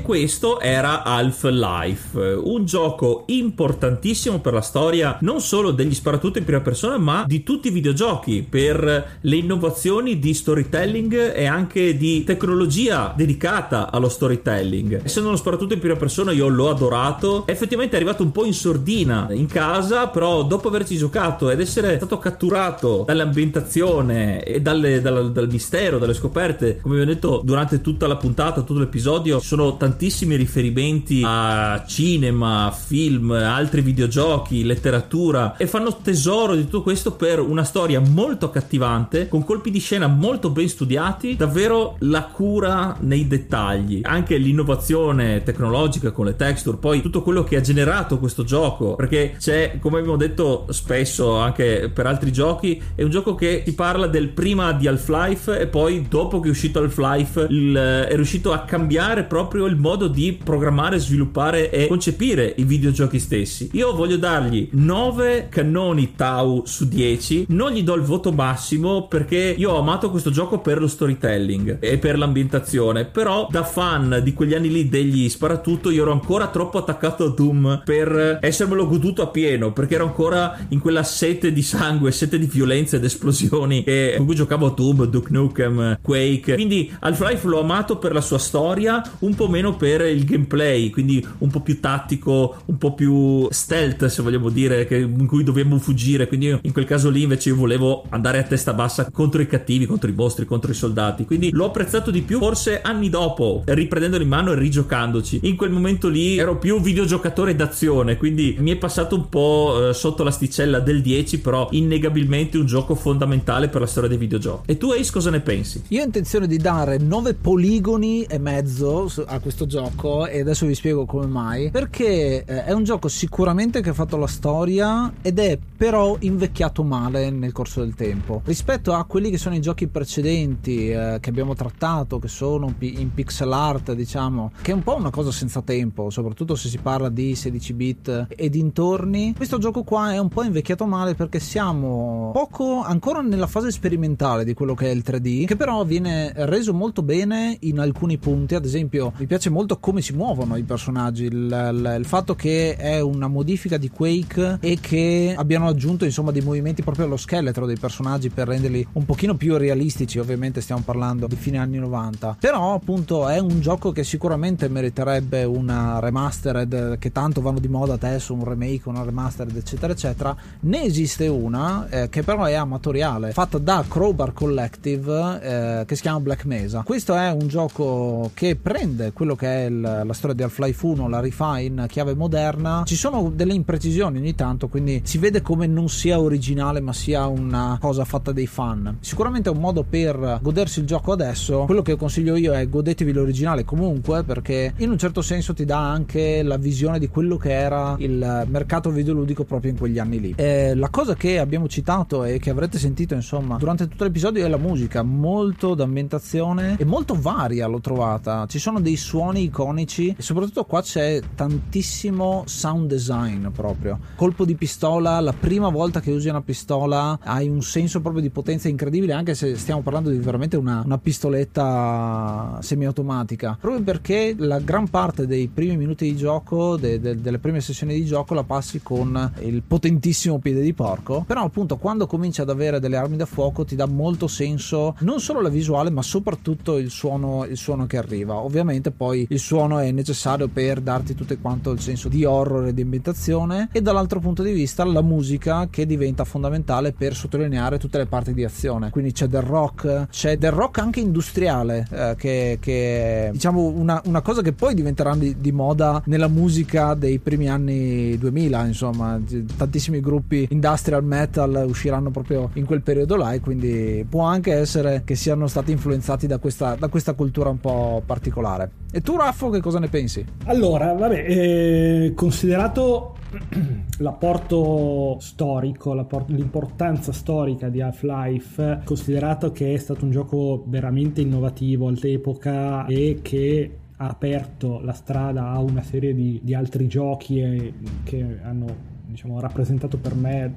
B: Questo era Half-Life, un gioco importantissimo per la storia non solo degli sparatutto in prima persona, ma di tutti i videogiochi, per le innovazioni di storytelling e anche di tecnologia dedicata allo storytelling. Essendo uno sparatutto in prima persona, io l'ho adorato. Effettivamente è arrivato un po' in sordina in casa, però dopo averci giocato ed essere stato catturato dall'ambientazione e dalle, dal, dal mistero, dalle scoperte, come vi ho detto durante tutta la puntata, tutto l'episodio, sono tantissimi riferimenti a cinema, film, altri videogiochi, letteratura e fanno tesoro di tutto questo per una storia molto accattivante, con colpi di scena molto ben studiati, davvero la cura nei dettagli, anche l'innovazione tecnologica con le texture, poi tutto quello che ha generato questo gioco, perché c'è, come abbiamo detto spesso anche per altri giochi, è un gioco che ti parla del prima di Half-Life e poi dopo che è uscito Half-Life il, è riuscito a cambiare proprio il modo di programmare, sviluppare e concepire i videogiochi stessi. Io voglio dargli 9 cannoni Tau su 10, non gli do il voto massimo perché io ho amato questo gioco per lo storytelling e per l'ambientazione, però da fan di quegli anni lì degli sparatutto io ero ancora troppo attaccato a Doom per essermelo goduto a pieno, perché ero ancora in quella sete di sangue, sete di violenza ed esplosioni che, con cui giocavo a Doom, Duke Nukem, Quake. Quindi Half-Life l'ho amato per la sua storia, un po' per il gameplay, quindi un po' più tattico, un po' più stealth, se vogliamo dire, che, in cui dobbiamo fuggire. Quindi in quel caso lì invece io volevo andare a testa bassa contro i cattivi, contro i mostri, contro i soldati. Quindi l'ho apprezzato di più, forse anni dopo, riprendendolo in mano e rigiocandoci. In quel momento lì ero più videogiocatore d'azione, quindi mi è passato un po' eh, sotto l'asticella del 10, però innegabilmente un gioco fondamentale per la storia dei videogiochi. E tu Ace cosa ne pensi?
A: Io ho intenzione di dare 9 poligoni e mezzo a questo gioco e adesso vi spiego come mai. Perché eh, è un gioco sicuramente che ha fatto la storia ed è però invecchiato male nel corso del tempo. Rispetto a quelli che sono i giochi precedenti eh, che abbiamo trattato, che sono in pixel art, diciamo, che è un po' una cosa senza tempo, soprattutto se si parla di 16 bit e dintorni. Questo gioco qua è un po' invecchiato male perché siamo poco ancora nella fase sperimentale di quello che è il 3D, che però viene reso molto bene in alcuni punti, ad esempio mi piace molto come si muovono i personaggi, il, il, il, fatto che è una modifica di Quake e che abbiano aggiunto insomma dei movimenti proprio allo scheletro dei personaggi per renderli un pochino più realistici, ovviamente stiamo parlando di fine anni 90. Però appunto è un gioco che sicuramente meriterebbe una remastered che tanto vanno di moda adesso, un remake, una remastered eccetera eccetera. Ne esiste una eh, che però è amatoriale, fatta da Crowbar Collective eh, che si chiama Black Mesa. Questo è un gioco che prende quello che è il, la storia di Half-Life 1, la rifà in chiave moderna. Ci sono delle imprecisioni ogni tanto, quindi si vede come non sia originale, ma sia una cosa fatta dai fan. Sicuramente è un modo per godersi il gioco adesso. Quello che consiglio io è godetevi l'originale comunque, perché in un certo senso ti dà anche la visione di quello che era il mercato videoludico proprio in quegli anni lì. Eh, la cosa che abbiamo citato e che avrete sentito insomma durante tutto l'episodio è la musica, molto d'ambientazione e molto varia l'ho trovata. Ci sono dei suoni iconici e soprattutto qua c'è tantissimo sound design proprio. Colpo di pistola, la prima volta che usi una pistola hai un senso proprio di potenza incredibile anche se stiamo parlando di veramente una, una pistoletta semiautomatica. Proprio perché la gran parte dei primi minuti di gioco, de, de, delle prime sessioni di gioco la passi con il potentissimo piede di porco. Però appunto quando cominci ad avere delle armi da fuoco ti dà molto senso non solo la visuale ma soprattutto il suono, il suono che arriva. Ovviamente poi il suono è necessario per darti tutto quanto il senso di horror e di ambientazione e dall'altro punto di vista la musica che diventa fondamentale per sottolineare tutte le parti di azione. Quindi c'è del rock c'è del rock anche industriale eh, che, che, è diciamo una, una, cosa che poi diventerà di, di, moda nella musica dei primi anni 2000 insomma. Tantissimi gruppi industrial metal usciranno proprio in quel periodo là e quindi può anche essere che siano stati influenzati da questa, da questa cultura un po' particolare e tu Raffo che cosa ne pensi?
C: Allora vabbè eh, considerato l'apporto storico, l'importanza storica di Half-Life, considerato che è stato un gioco veramente innovativo all'epoca e che ha aperto la strada a una serie di, di altri giochi che hanno diciamo, rappresentato per me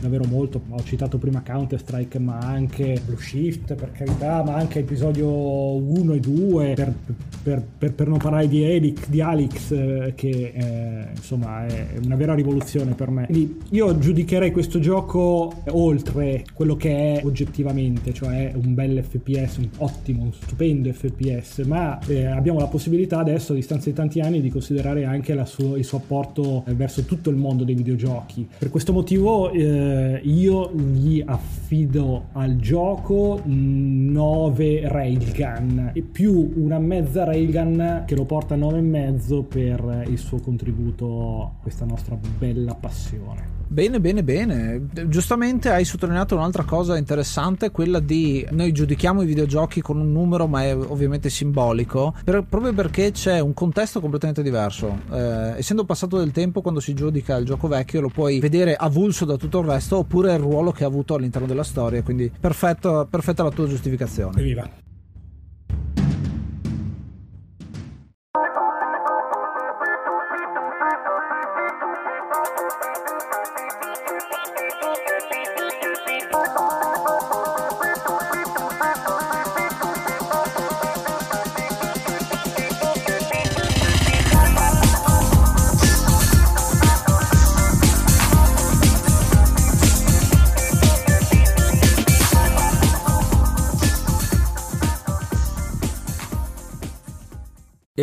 C: davvero molto. Ho citato prima Counter Strike, ma anche Blue Shift per carità, ma anche episodio 1 e 2, per, per, per, per non parlare di, Elix, di Alex, eh, che eh, insomma è una vera rivoluzione per me. Quindi io giudicherei questo gioco oltre quello che è oggettivamente, cioè un bel FPS, un ottimo, un stupendo FPS, ma eh, abbiamo la possibilità adesso a distanza di tanti anni di considerare anche suo, il suo apporto eh, verso tutto il mondo dei videogiochi. Per questo motivo eh, io gli affido al gioco 9 railgun e più una mezza railgun che lo porta a 9,5 per il suo contributo a questa nostra bella passione.
A: Bene, bene, bene. Giustamente hai sottolineato un'altra cosa interessante, quella di noi giudichiamo i videogiochi con un numero, ma è ovviamente simbolico, per, proprio perché c'è un contesto completamente diverso. Eh, essendo passato del tempo, quando si giudica il gioco vecchio, lo puoi vedere avulso da tutto il resto, oppure il ruolo che ha avuto all'interno della storia. Quindi perfetto, perfetta la tua giustificazione.
C: Evviva.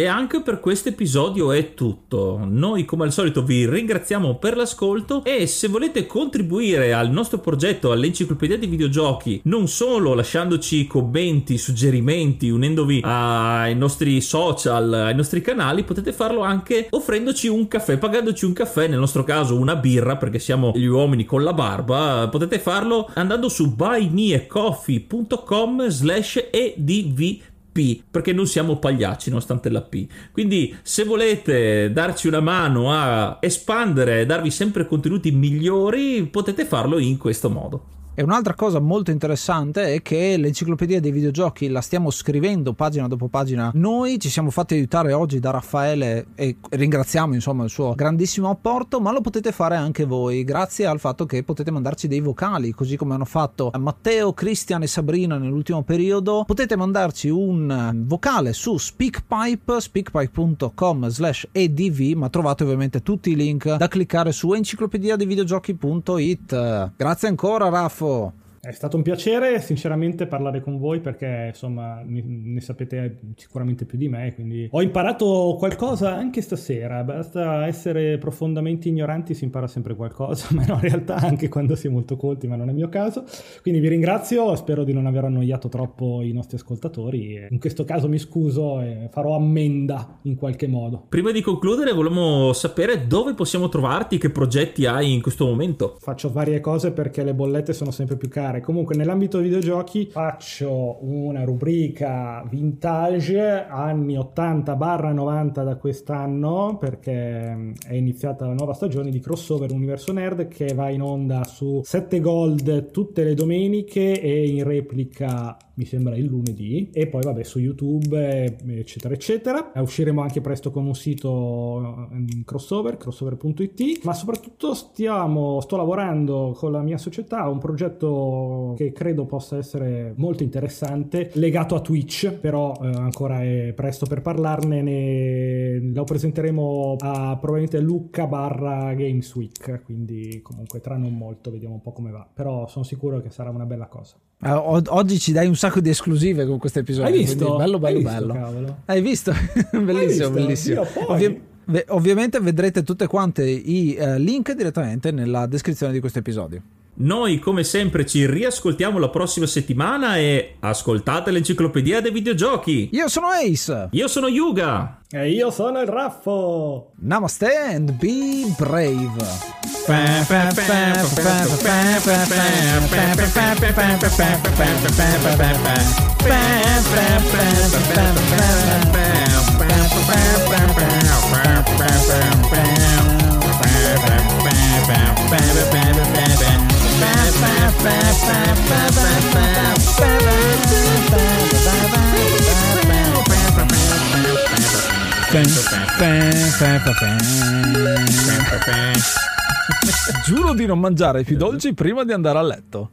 B: Anche per questo episodio è tutto. Noi come al solito vi ringraziamo per l'ascolto e se volete contribuire al nostro progetto all'enciclopedia di videogiochi, non solo lasciandoci commenti, suggerimenti, unendovi ai nostri social, ai nostri canali, potete farlo anche offrendoci un caffè, pagandoci un caffè, nel nostro caso una birra perché siamo gli uomini con la barba, potete farlo andando su buymeacoffee.com slash edv P perché non siamo pagliacci nonostante la P. Quindi se volete darci una mano a espandere e darvi sempre contenuti migliori potete farlo in questo modo.
A: E un'altra cosa molto interessante è che l'enciclopedia dei videogiochi la stiamo scrivendo pagina dopo pagina. Noi ci siamo fatti aiutare oggi da Raffaele e ringraziamo insomma il suo grandissimo apporto, ma lo potete fare anche voi grazie al fatto che potete mandarci dei vocali, così come hanno fatto Matteo, Cristian e Sabrina nell'ultimo periodo. Potete mandarci un vocale su SpeakPipe, speakpipe.com slash edv, ma trovate ovviamente tutti i link da cliccare su enciclopedia dei videogiochi.it. Grazie ancora Raffo. Gustavo.
C: È stato un piacere sinceramente parlare con voi perché insomma ne, ne, sapete sicuramente più di me, quindi ho imparato qualcosa anche stasera, basta essere profondamente ignoranti si impara sempre qualcosa, ma in realtà anche quando si è molto colti, ma non è il mio caso. Quindi vi ringrazio, spero di non aver annoiato troppo i nostri ascoltatori in questo caso mi scuso e farò ammenda in qualche modo.
B: Prima di concludere volevamo sapere dove possiamo trovarti, che progetti hai in questo momento.
C: Faccio varie cose perché le bollette sono sempre più care cambiare. Comunque, nell'ambito dei videogiochi faccio una rubrica vintage anni 80-90 da quest'anno perché è iniziata la nuova stagione di Crossover Universo Nerd che va in onda su 7 Gold tutte le domeniche e in replica mi sembra il lunedì e poi vabbè su YouTube eccetera eccetera usciremo anche presto con un sito eh, crossover crossover.it ma soprattutto stiamo sto lavorando con la mia società a un progetto che credo possa essere molto interessante, legato a Twitch, però eh, ancora è presto per parlarne, ne... lo presenteremo a probabilmente Lucca barra Games Week, quindi comunque tra non molto vediamo un po' come va, però sono sicuro che sarà una bella cosa.
A: Uh, oggi ci dai un sacco di esclusive con questo episodio.
C: Hai visto?
A: Bello, bello,
C: Hai
A: bello.
C: Visto?
A: Hai visto? bellissimo,
C: Hai visto?
A: bellissimo. Ovvi- ovviamente vedrete tutte quante i uh, link direttamente nella descrizione di questo episodio.
B: Noi come sempre ci riascoltiamo la prossima settimana e ascoltate l'enciclopedia dei videogiochi.
A: Io sono Ace.
B: Io sono Yuga.
C: E io sono il Raffo.
A: Namaste and be brave. Giuro di non mangiare più dolci prima di andare a letto.